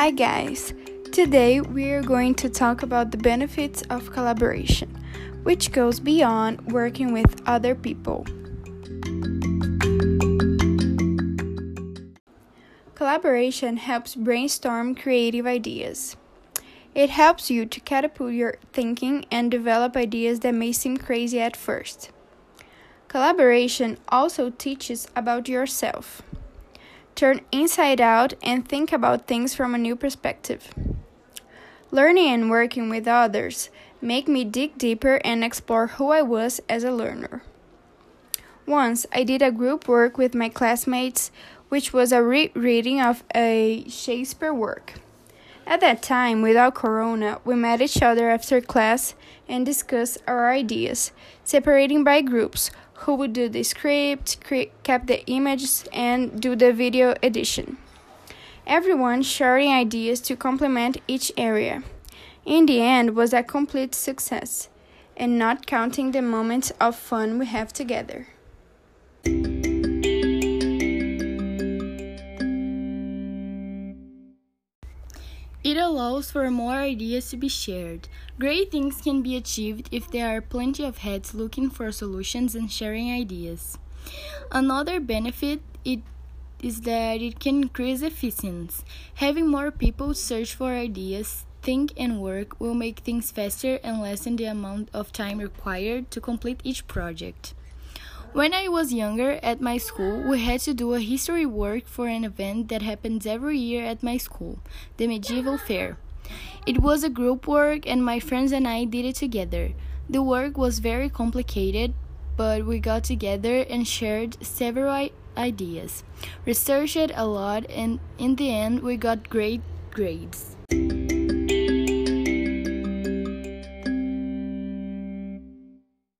Hi, guys. Today we are going to talk about the benefits of collaboration, which goes beyond working with other people. Collaboration helps brainstorm creative ideas. It helps you to catapult your thinking and develop ideas that may seem crazy at first. Collaboration also teaches about yourself. Turn inside out and think about things from a new perspective. Learning and working with others make me dig deeper and explore who I was as a learner. Once I did a group work with my classmates, which was a rereading of a Shakespeare work. At that time, without Corona, we met each other after class and discussed our ideas, separating by groups who would do the script, cap the images, and do the video edition everyone sharing ideas to complement each area. In the end was a complete success, and not counting the moments of fun we have together. It allows for more ideas to be shared. Great things can be achieved if there are plenty of heads looking for solutions and sharing ideas. Another benefit it is that it can increase efficiency. Having more people search for ideas, think, and work will make things faster and lessen the amount of time required to complete each project. When I was younger at my school, we had to do a history work for an event that happens every year at my school, the Medieval Fair. It was a group work, and my friends and I did it together. The work was very complicated, but we got together and shared several ideas, researched a lot, and in the end, we got great grades.